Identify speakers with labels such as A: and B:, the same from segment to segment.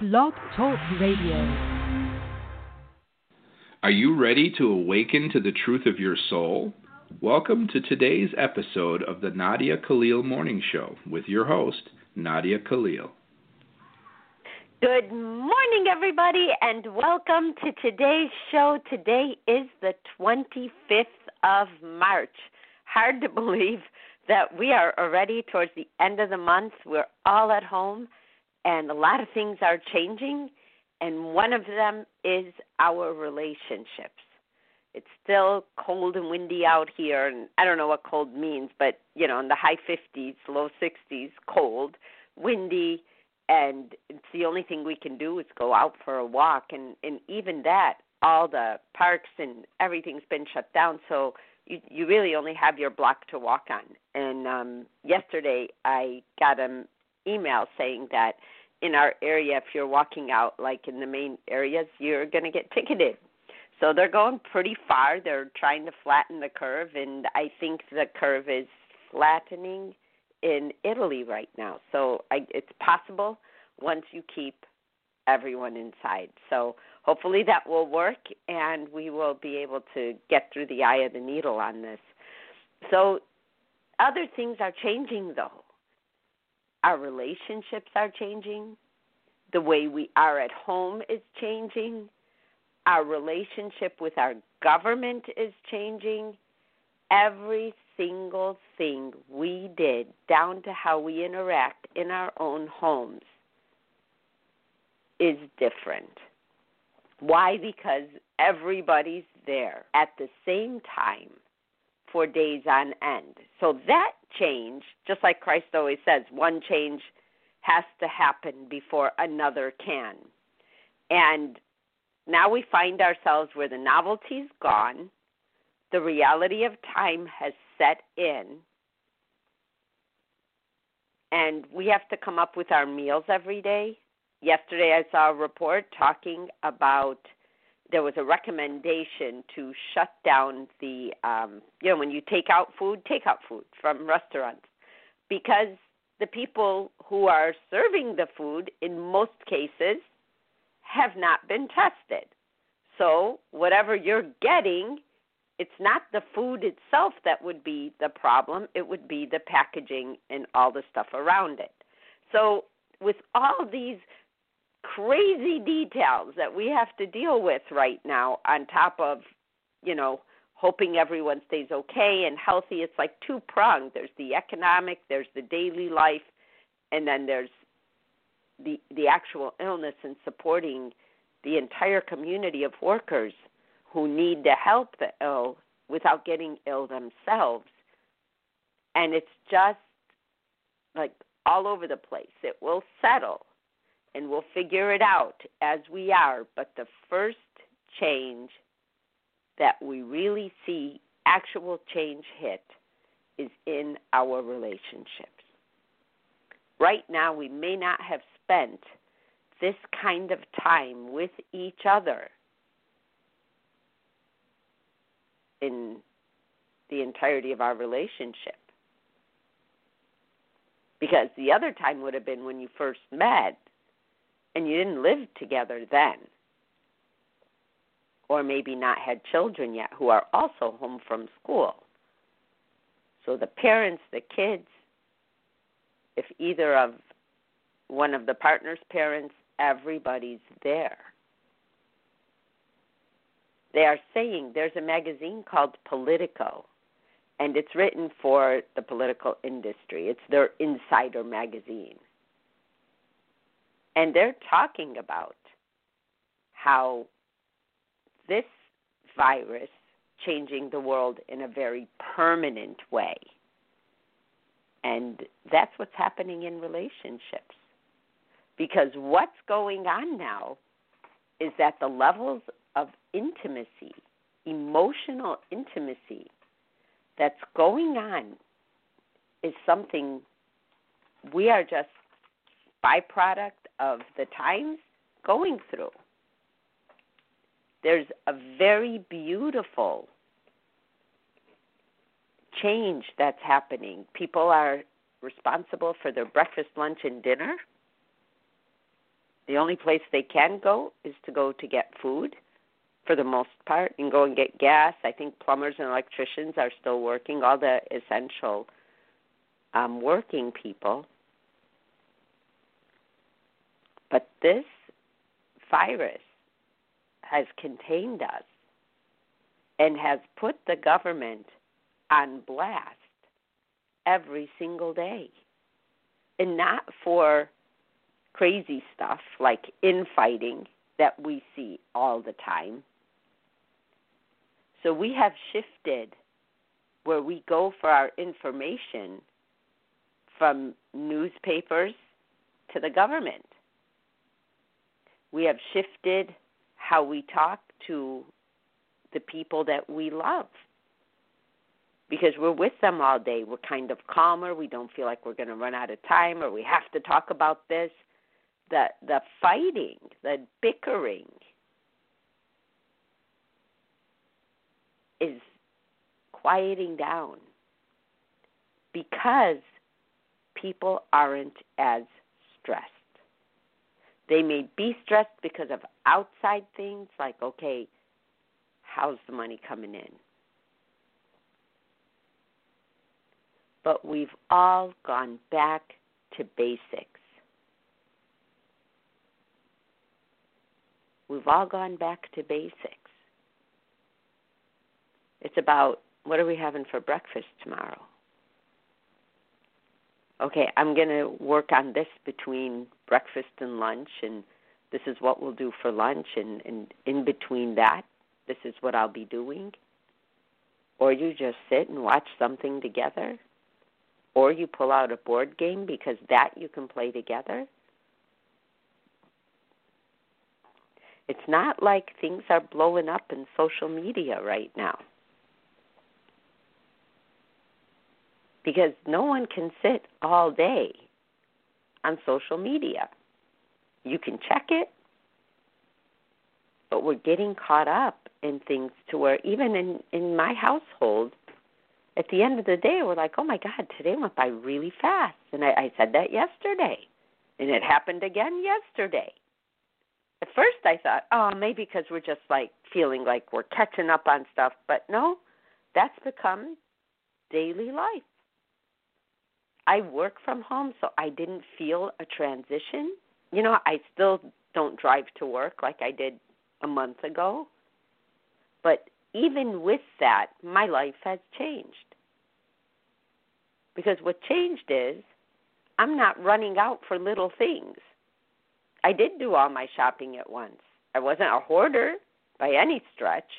A: Blog Talk Radio.
B: Are you ready to awaken to the truth of your soul? Welcome to today's episode of the Nadia Khalil Morning Show with your host, Nadia Khalil.
C: Good morning, everybody, and welcome to today's show. Today is the 25th of March. Hard to believe that we are already towards the end of the month. We're all at home, and a lot of things are changing, and one of them is our relationships. It's still cold and windy out here, and I don't know what cold means, but you know, in the high 50s, low 60s, cold, windy, and it's the only thing we can do is go out for a walk, and and even that, all the parks and everything's been shut down, so you you really only have your block to walk on. And um yesterday I got an email saying that in our area if you're walking out like in the main areas you're going to get ticketed. So they're going pretty far. They're trying to flatten the curve and I think the curve is flattening in Italy right now. So I, it's possible once you keep everyone inside. So hopefully that will work and we will be able to get through the eye of the needle on this. So, other things are changing though. Our relationships are changing. The way we are at home is changing. Our relationship with our government is changing. Every single thing we did, down to how we interact in our own homes, is different. Why? Because everybody's there at the same time for days on end. So that change, just like Christ always says, one change has to happen before another can. And now we find ourselves where the novelty's gone, the reality of time has set in, and we have to come up with our meals every day yesterday I saw a report talking about there was a recommendation to shut down the um you know when you take out food take out food from restaurants. Because the people who are serving the food in most cases have not been tested. So whatever you're getting it's not the food itself that would be the problem. It would be the packaging and all the stuff around it. So with all these crazy details that we have to deal with right now on top of you know hoping everyone stays okay and healthy. It's like two pronged there's the economic there's the daily life and then there's the the actual illness and supporting the entire community of workers who need to help the ill without getting ill themselves. And it's just like all over the place. It will settle and we'll figure it out as we are. But the first change that we really see actual change hit is in our relationships. Right now, we may not have spent this kind of time with each other in the entirety of our relationship. Because the other time would have been when you first met and you didn't live together then, or maybe not had children yet who are also home from school. So the parents, the kids, if either of one of the partner's parents, everybody's there. They are saying there's a magazine called Politico, and it's written for the political industry. It's their insider magazine. And they're talking about how this virus changing the world in a very permanent way. And that's what's happening in relationships. Because what's going on now is that the levels of intimacy, emotional intimacy, that's going on is something we are just byproduct of the times going through. There's a very beautiful change that's happening. People are responsible for their breakfast, lunch, and dinner. The only place they can go is to go to get food for the most part and go and get gas. I think plumbers and electricians are still working, all the essential um, working people. But this virus has contained us and has put the government on blast every single day. And not for crazy stuff like infighting that we see all the time. So we have shifted where we go for our information from newspapers to the government. We have shifted how we talk to the people that we love because we're with them all day. We're kind of calmer. We don't feel like we're going to run out of time or we have to talk about this. The the fighting, the bickering is quieting down because people aren't as stressed. They may be stressed because of outside things like, okay, how's the money coming in? But we've all gone back to basics. We've all gone back to basics. It's about what are we having for breakfast tomorrow? Okay, I'm going to work on this between breakfast and lunch, and this is what we'll do for lunch, and, and in between that, this is what I'll be doing. Or you just sit and watch something together, or you pull out a board game because that you can play together. It's not like things are blowing up in social media right now. Because no one can sit all day on social media. You can check it, but we're getting caught up in things to where even in in my household, at the end of the day, we're like, oh my God, today went by really fast, and I, I said that yesterday, and it happened again yesterday. At first, I thought, oh, maybe because we're just like feeling like we're catching up on stuff, but no, that's become daily life. I work from home, so I didn't feel a transition. You know, I still don't drive to work like I did a month ago. But even with that, my life has changed. Because what changed is I'm not running out for little things. I did do all my shopping at once. I wasn't a hoarder by any stretch.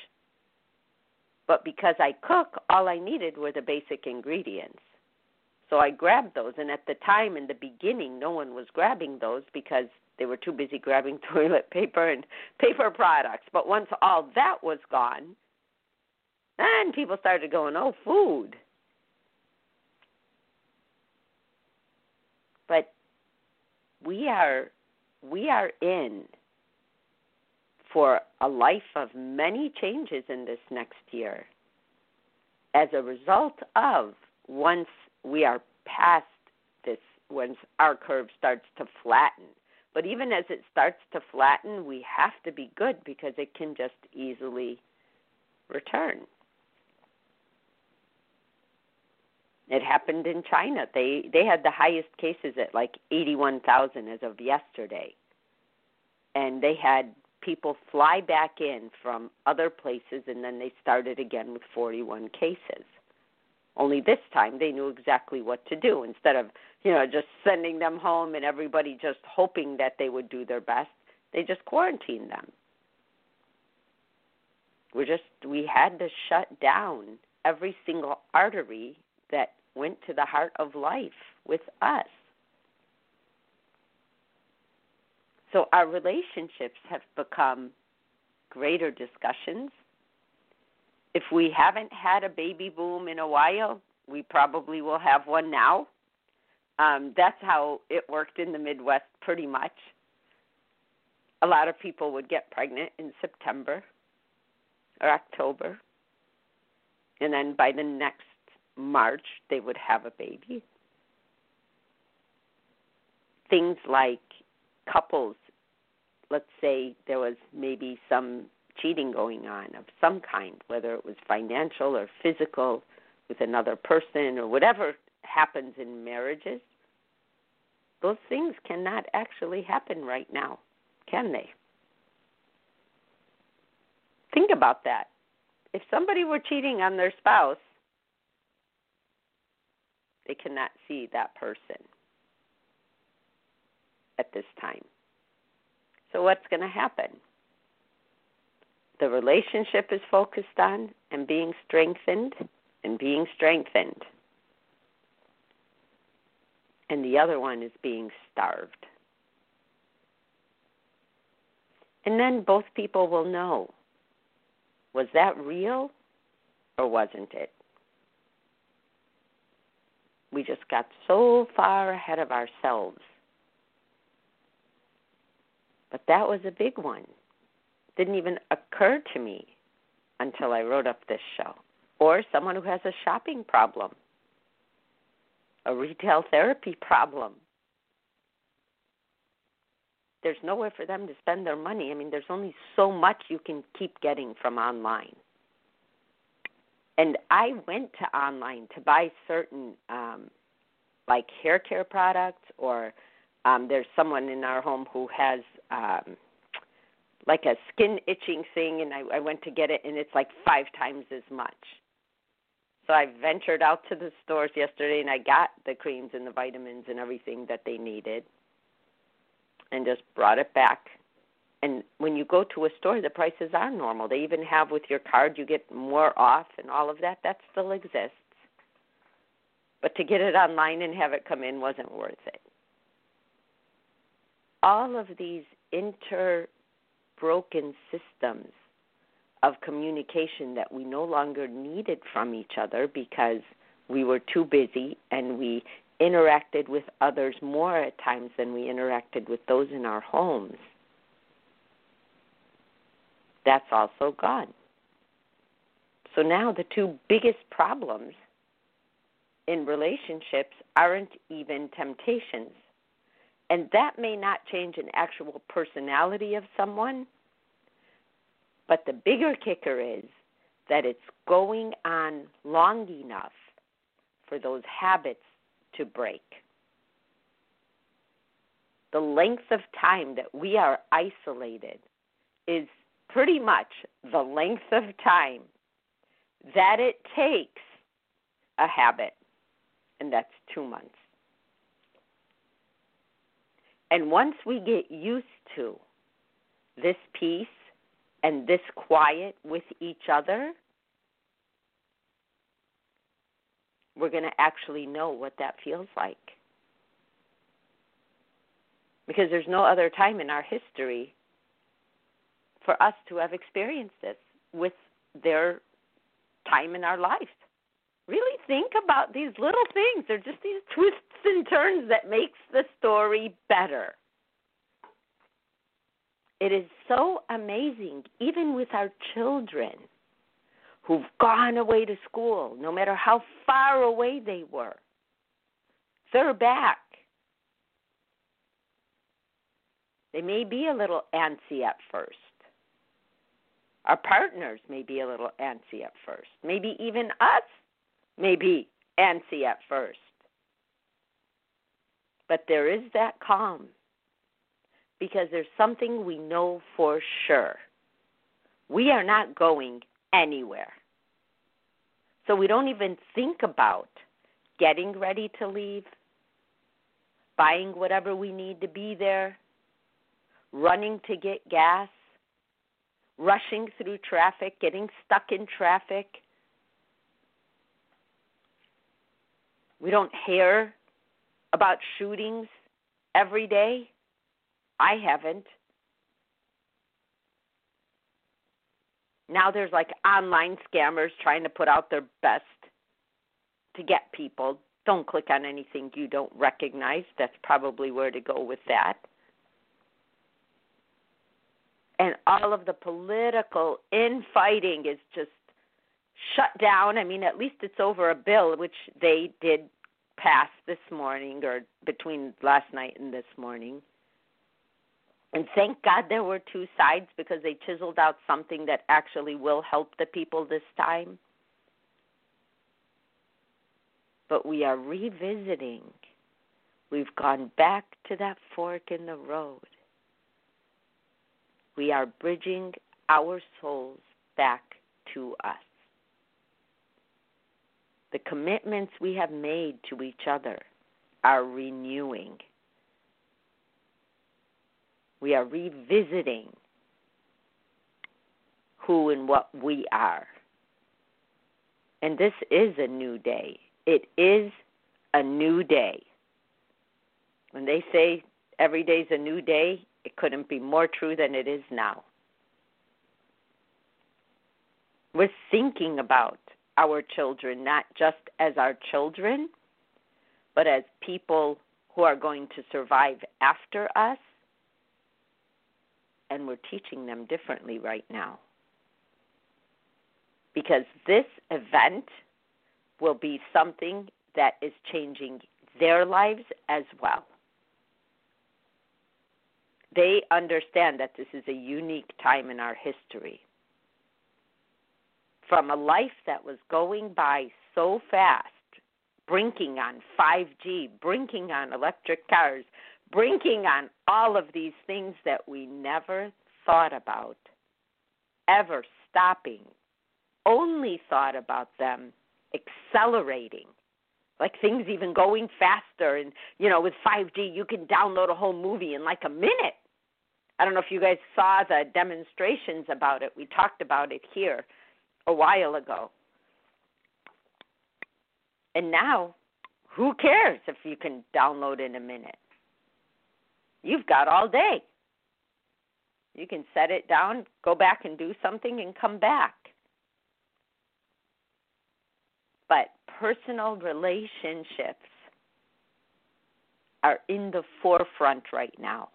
C: But because I cook, all I needed were the basic ingredients. So I grabbed those, and at the time in the beginning, no one was grabbing those because they were too busy grabbing toilet paper and paper products. But once all that was gone, then people started going, "Oh, food." But we are we are in for a life of many changes in this next year as a result of once we are past this once our curve starts to flatten. But even as it starts to flatten, we have to be good because it can just easily return. It happened in China. They they had the highest cases at like 81,000 as of yesterday. And they had people fly back in from other places and then they started again with 41 cases. Only this time they knew exactly what to do instead of, you know, just sending them home and everybody just hoping that they would do their best. They just quarantined them. We just we had to shut down every single artery that went to the heart of life with us. So our relationships have become greater discussions, if we haven't had a baby boom in a while, we probably will have one now. Um, that's how it worked in the Midwest pretty much. A lot of people would get pregnant in September or October, and then by the next March, they would have a baby. Things like couples let's say there was maybe some cheating going on of some kind, whether it was financial or physical with another person or whatever happens in marriages, those things cannot actually happen right now, can they? Think about that. If somebody were cheating on their spouse, they cannot see that person at this time. So, what's going to happen? The relationship is focused on and being strengthened and being strengthened. And the other one is being starved. And then both people will know was that real or wasn't it? We just got so far ahead of ourselves. But that was a big one. Didn't even occur to me until I wrote up this show. Or someone who has a shopping problem, a retail therapy problem. There's nowhere for them to spend their money. I mean, there's only so much you can keep getting from online. And I went to online to buy certain um like hair care products or um there's someone in our home who has um like a skin itching thing and I, I went to get it and it's like five times as much. So I ventured out to the stores yesterday and I got the creams and the vitamins and everything that they needed and just brought it back. And when you go to a store, the prices are normal. They even have with your card, you get more off and all of that. That still exists. But to get it online and have it come in wasn't worth it. All of these inter broken systems of communication that we no longer needed from each other because we were too busy and we interacted with others more at times than we interacted with those in our homes. That's also gone. So now the two biggest problems in relationships aren't even temptations. And that may not change an actual personality of someone, but the bigger kicker is that it's going on long enough for those habits to break. The length of time that we are isolated is pretty much the length of time that it takes a habit, and that's two months. And once we get used to this peace and this quiet with each other, we're going to actually know what that feels like. Because there's no other time in our history for us to have experienced this with their time in our life. Think about these little things. They're just these twists and turns that makes the story better. It is so amazing, even with our children who've gone away to school, no matter how far away they were. They're back. They may be a little antsy at first. Our partners may be a little antsy at first. Maybe even us may be antsy at first. But there is that calm because there's something we know for sure. We are not going anywhere. So we don't even think about getting ready to leave, buying whatever we need to be there, running to get gas, rushing through traffic, getting stuck in traffic. We don't hear about shootings every day. I haven't. Now there's like online scammers trying to put out their best to get people. Don't click on anything you don't recognize. That's probably where to go with that. And all of the political infighting is just shut down. I mean, at least it's over a bill which they did pass this morning or between last night and this morning And thank God there were two sides because they chiseled out something that actually will help the people this time. But we are revisiting. We've gone back to that fork in the road. We are bridging our souls back to us. The commitments we have made to each other are renewing. We are revisiting who and what we are. And this is a new day. It is a new day. When they say every day's a new day, it couldn't be more true than it is now. We're thinking about our children not just as our children, but as people who are going to survive after us. And we're teaching them differently right now. Because this event will be something that is changing their lives as well. They understand that this is a unique time in our history from a life that was going by so fast, brinking on 5G, brinking on electric cars, brinking on all of these things that we never thought about ever stopping, only thought about them accelerating. Like things even going faster and you know with 5G you can download a whole movie in like a minute. I don't know if you guys saw the demonstrations about it. We talked about it here a while ago. And now, who cares if you can download in a minute? You've got all day. You can set it down, go back and do something, and come back. But personal relationships are in the forefront right now.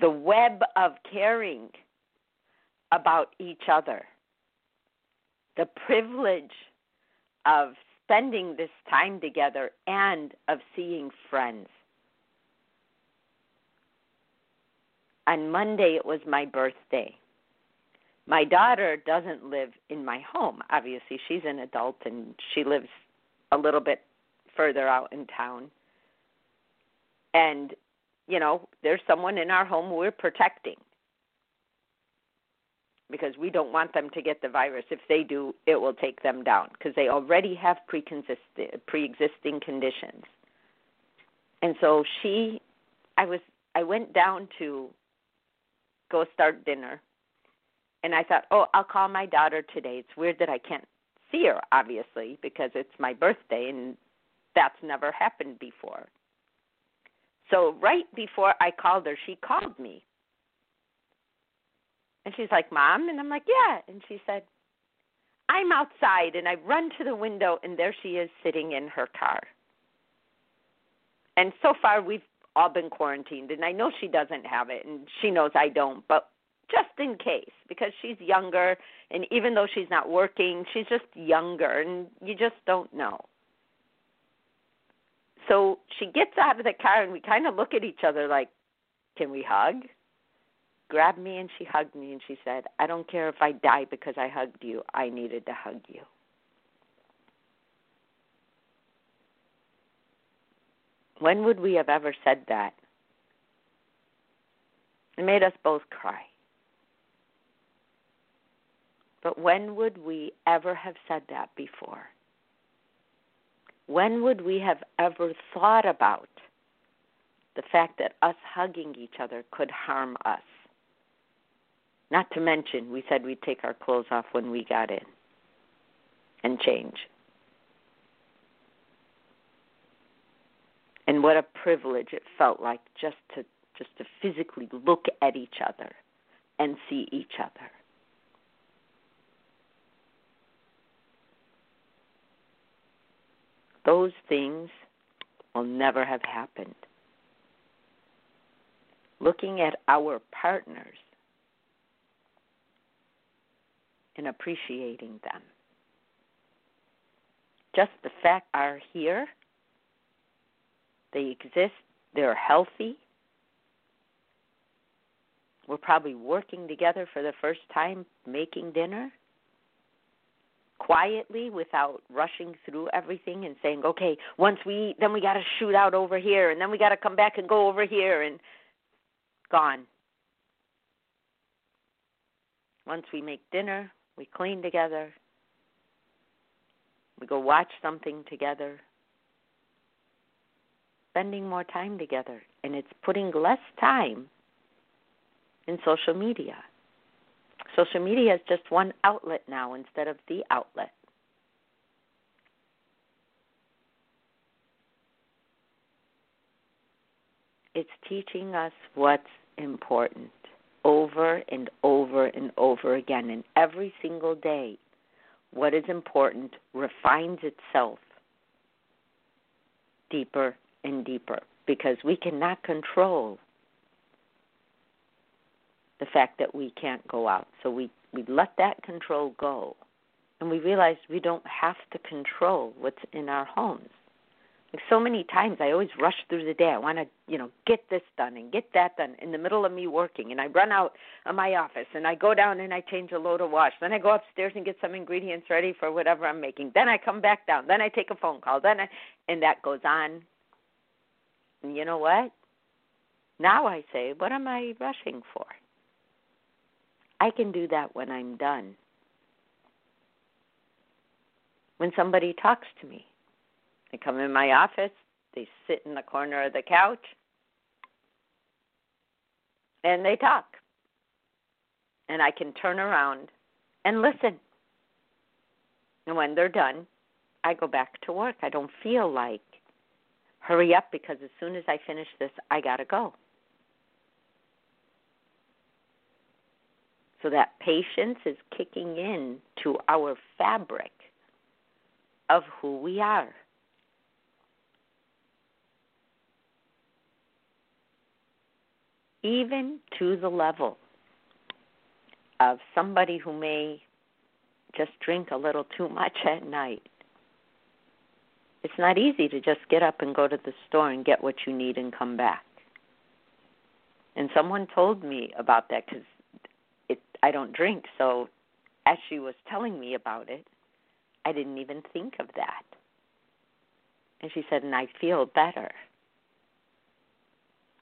C: The web of caring about each other. The privilege of spending this time together and of seeing friends. On Monday, it was my birthday. My daughter doesn't live in my home. Obviously, she's an adult and she lives a little bit further out in town. And, you know, there's someone in our home we're protecting because we don't want them to get the virus. If they do, it will take them down because they already have pre-existing conditions. And so she, I was, I went down to go start dinner, and I thought, oh, I'll call my daughter today. It's weird that I can't see her, obviously, because it's my birthday, and that's never happened before. So right before I called her, she called me and she's like, Mom? And I'm like, Yeah. And she said, I'm outside. And I run to the window, and there she is sitting in her car. And so far, we've all been quarantined. And I know she doesn't have it, and she knows I don't. But just in case, because she's younger, and even though she's not working, she's just younger, and you just don't know. So she gets out of the car, and we kind of look at each other like, Can we hug? Grabbed me and she hugged me and she said, I don't care if I die because I hugged you. I needed to hug you. When would we have ever said that? It made us both cry. But when would we ever have said that before? When would we have ever thought about the fact that us hugging each other could harm us? Not to mention, we said we'd take our clothes off when we got in and change. And what a privilege it felt like just to just to physically look at each other and see each other. Those things will never have happened. Looking at our partners and appreciating them. Just the fact are here, they exist, they're healthy, We're probably working together for the first time, making dinner quietly without rushing through everything and saying, okay, once we eat, then we got to shoot out over here, and then we got to come back and go over here, and gone. Once we make dinner, we clean together, we go watch something together, spending more time together, and it's putting less time in social media. Social media is just one outlet now instead of the outlet. It's teaching us what's important over and over and over again. And every single day, what is important refines itself deeper and deeper because we cannot control the fact that we can't go out. So we, we let that control go. And we realize we don't have to control what's in our homes. So many times I always rush through the day. I want to, you know, get this done and get that done in the middle of me working and I run out of my office and I go down and I change a load of wash. Then I go upstairs and get some ingredients ready for whatever I'm making. Then I come back down. Then I take a phone call. Then I and that goes on. And you know what? Now I say, what am I rushing for? I can do that when I'm done. When somebody talks to me, they come in my office, they sit in the corner of the couch, and they talk. And I can turn around and listen. And when they're done, I go back to work. I don't feel like hurry up because as soon as I finish this, I got to go. So that patience is kicking in to our fabric of who we are. Even to the level of somebody who may just drink a little too much at night. It's not easy to just get up and go to the store and get what you need and come back. And someone told me about that because I don't drink, so as she was telling me about it, I didn't even think of that. And she said, and I feel better.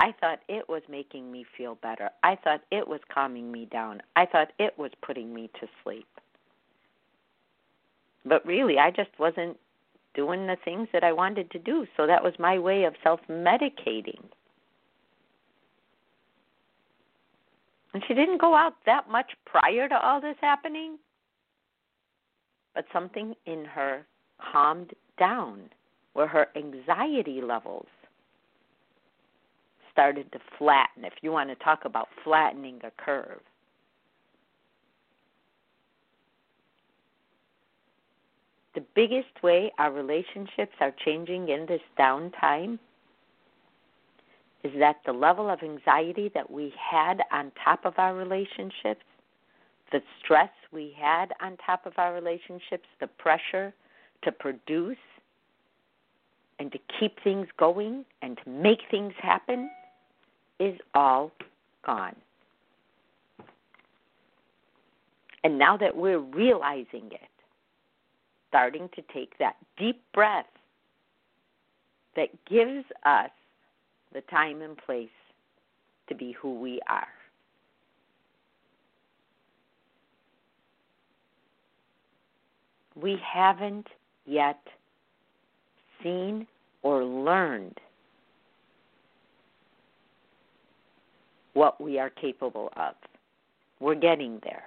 C: I thought it was making me feel better. I thought it was calming me down. I thought it was putting me to sleep. But really, I just wasn't doing the things that I wanted to do. So that was my way of self medicating. And she didn't go out that much prior to all this happening. But something in her calmed down where her anxiety levels started to flatten, if you want to talk about flattening a curve. The biggest way our relationships are changing in this downtime is that the level of anxiety that we had on top of our relationships, the stress we had on top of our relationships, the pressure to produce and to keep things going and to make things happen is all gone. And now that we're realizing it, starting to take that deep breath that gives us the time and place to be who we are. We haven't yet seen or learned what we are capable of. We're getting there.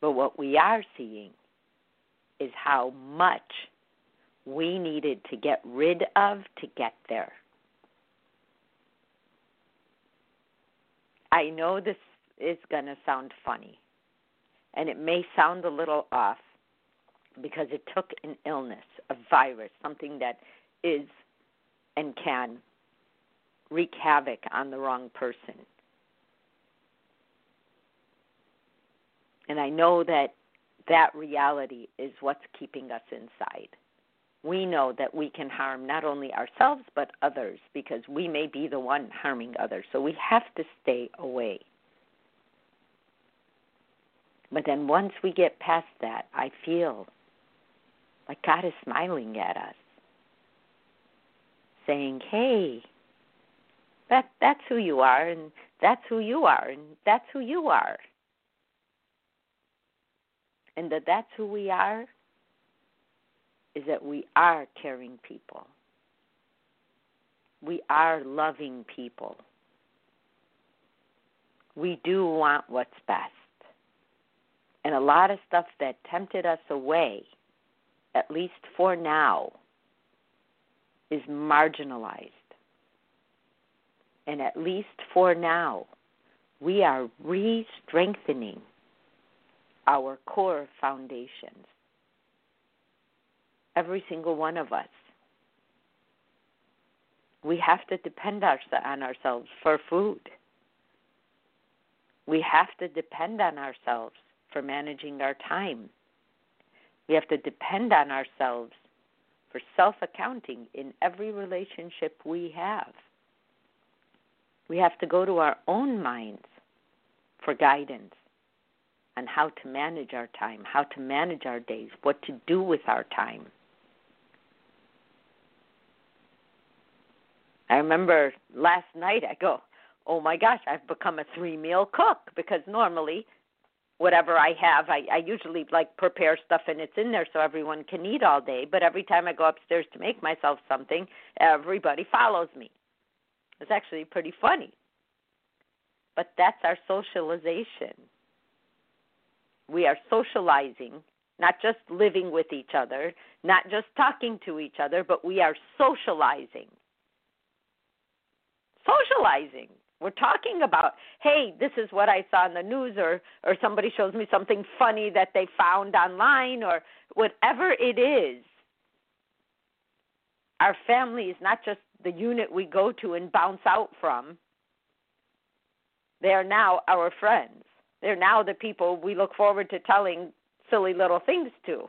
C: But what we are seeing is how much we needed to get rid of to get there. I know this is going to sound funny, and it may sound a little off because it took an illness, a virus, something that is and can wreak havoc on the wrong person. And I know that that reality is what's keeping us inside. we know that we can harm not only ourselves but others because we may be the one harming others. So we have to stay away. But then once we get past that, I feel like God is smiling at us, saying, Hey, that that's who you are and that's who you are and that's who you are. And that that's who we are is that we are caring people. We are loving people. We do want what's best. And a lot of stuff that tempted us away, at least for now, is marginalized. And at least for now, we are re strengthening our core foundations every single one of us. We have to depend on ourselves for food. We have to depend on ourselves for managing our time. We have to depend on ourselves for self accounting in every relationship we have. We have to go to our own minds for guidance on how to manage our time, how to manage our days, what to do with our time. I remember last night I go, oh my gosh, I've become a three meal cook because normally whatever I have, I, I usually like prepare stuff and it's in there so everyone can eat all day. But every time I go upstairs to make myself something, everybody follows me. It's actually pretty funny. But that's our socialization. We are socializing, not just living with each other, not just talking to each other, but we are socializing socializing. We're talking about, hey, this is what I saw in the news, or or somebody shows me something funny that they found online, or whatever it is. Our family is not just the unit we go to and bounce out from. They are now our friends. They're now the people we look forward to telling silly little things to.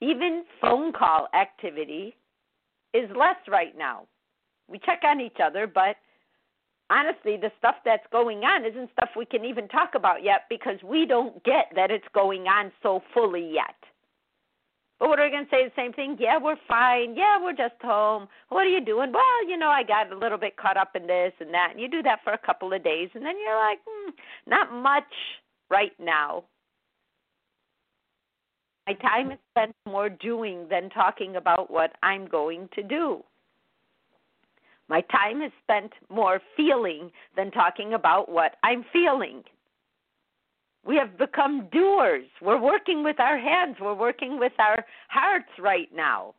C: Even phone call activity is less right now. We check on each other, but honestly, the stuff that's going on isn't stuff we can even talk about yet because we don't get that it's going on so fully yet. But what are we going to say? The same thing? Yeah, we're fine. Yeah, we're just home. What are you doing? Well, you know, I got a little bit caught up in this and that. And you do that for a couple of days, and then you're like, hmm, not much right now. My time is spent more doing than talking about what I'm going to do. My time is spent more feeling than talking about what I'm feeling. We have become doers. We're working with our hands, we're working with our hearts right now.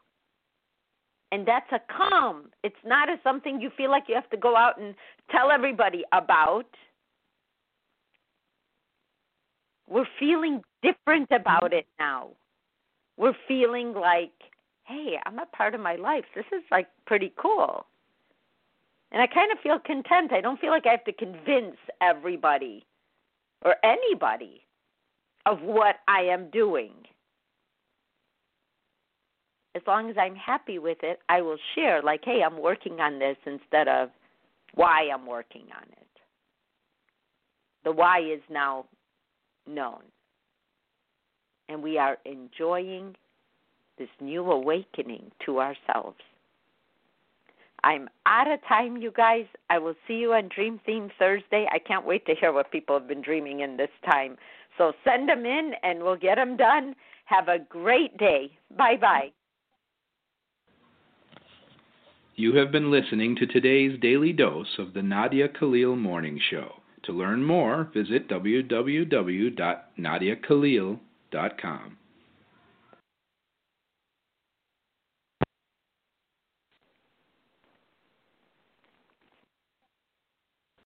C: And that's a calm. It's not as something you feel like you have to go out and tell everybody about. We're feeling different about it now. We're feeling like, hey, I'm a part of my life. This is like pretty cool. And I kind of feel content. I don't feel like I have to convince everybody or anybody of what I am doing. As long as I'm happy with it, I will share, like, hey, I'm working on this instead of why I'm working on it. The why is now known and we are enjoying this new awakening to ourselves. I'm out of time, you guys. I will see you on Dream Theme Thursday. I can't wait to hear what people have been dreaming in this time. So send them in and we'll get them done. Have a great day. Bye bye.
B: You have been listening to today's daily dose of the Nadia Khalil Morning Show. To learn more, visit www.nadiakhalil.com.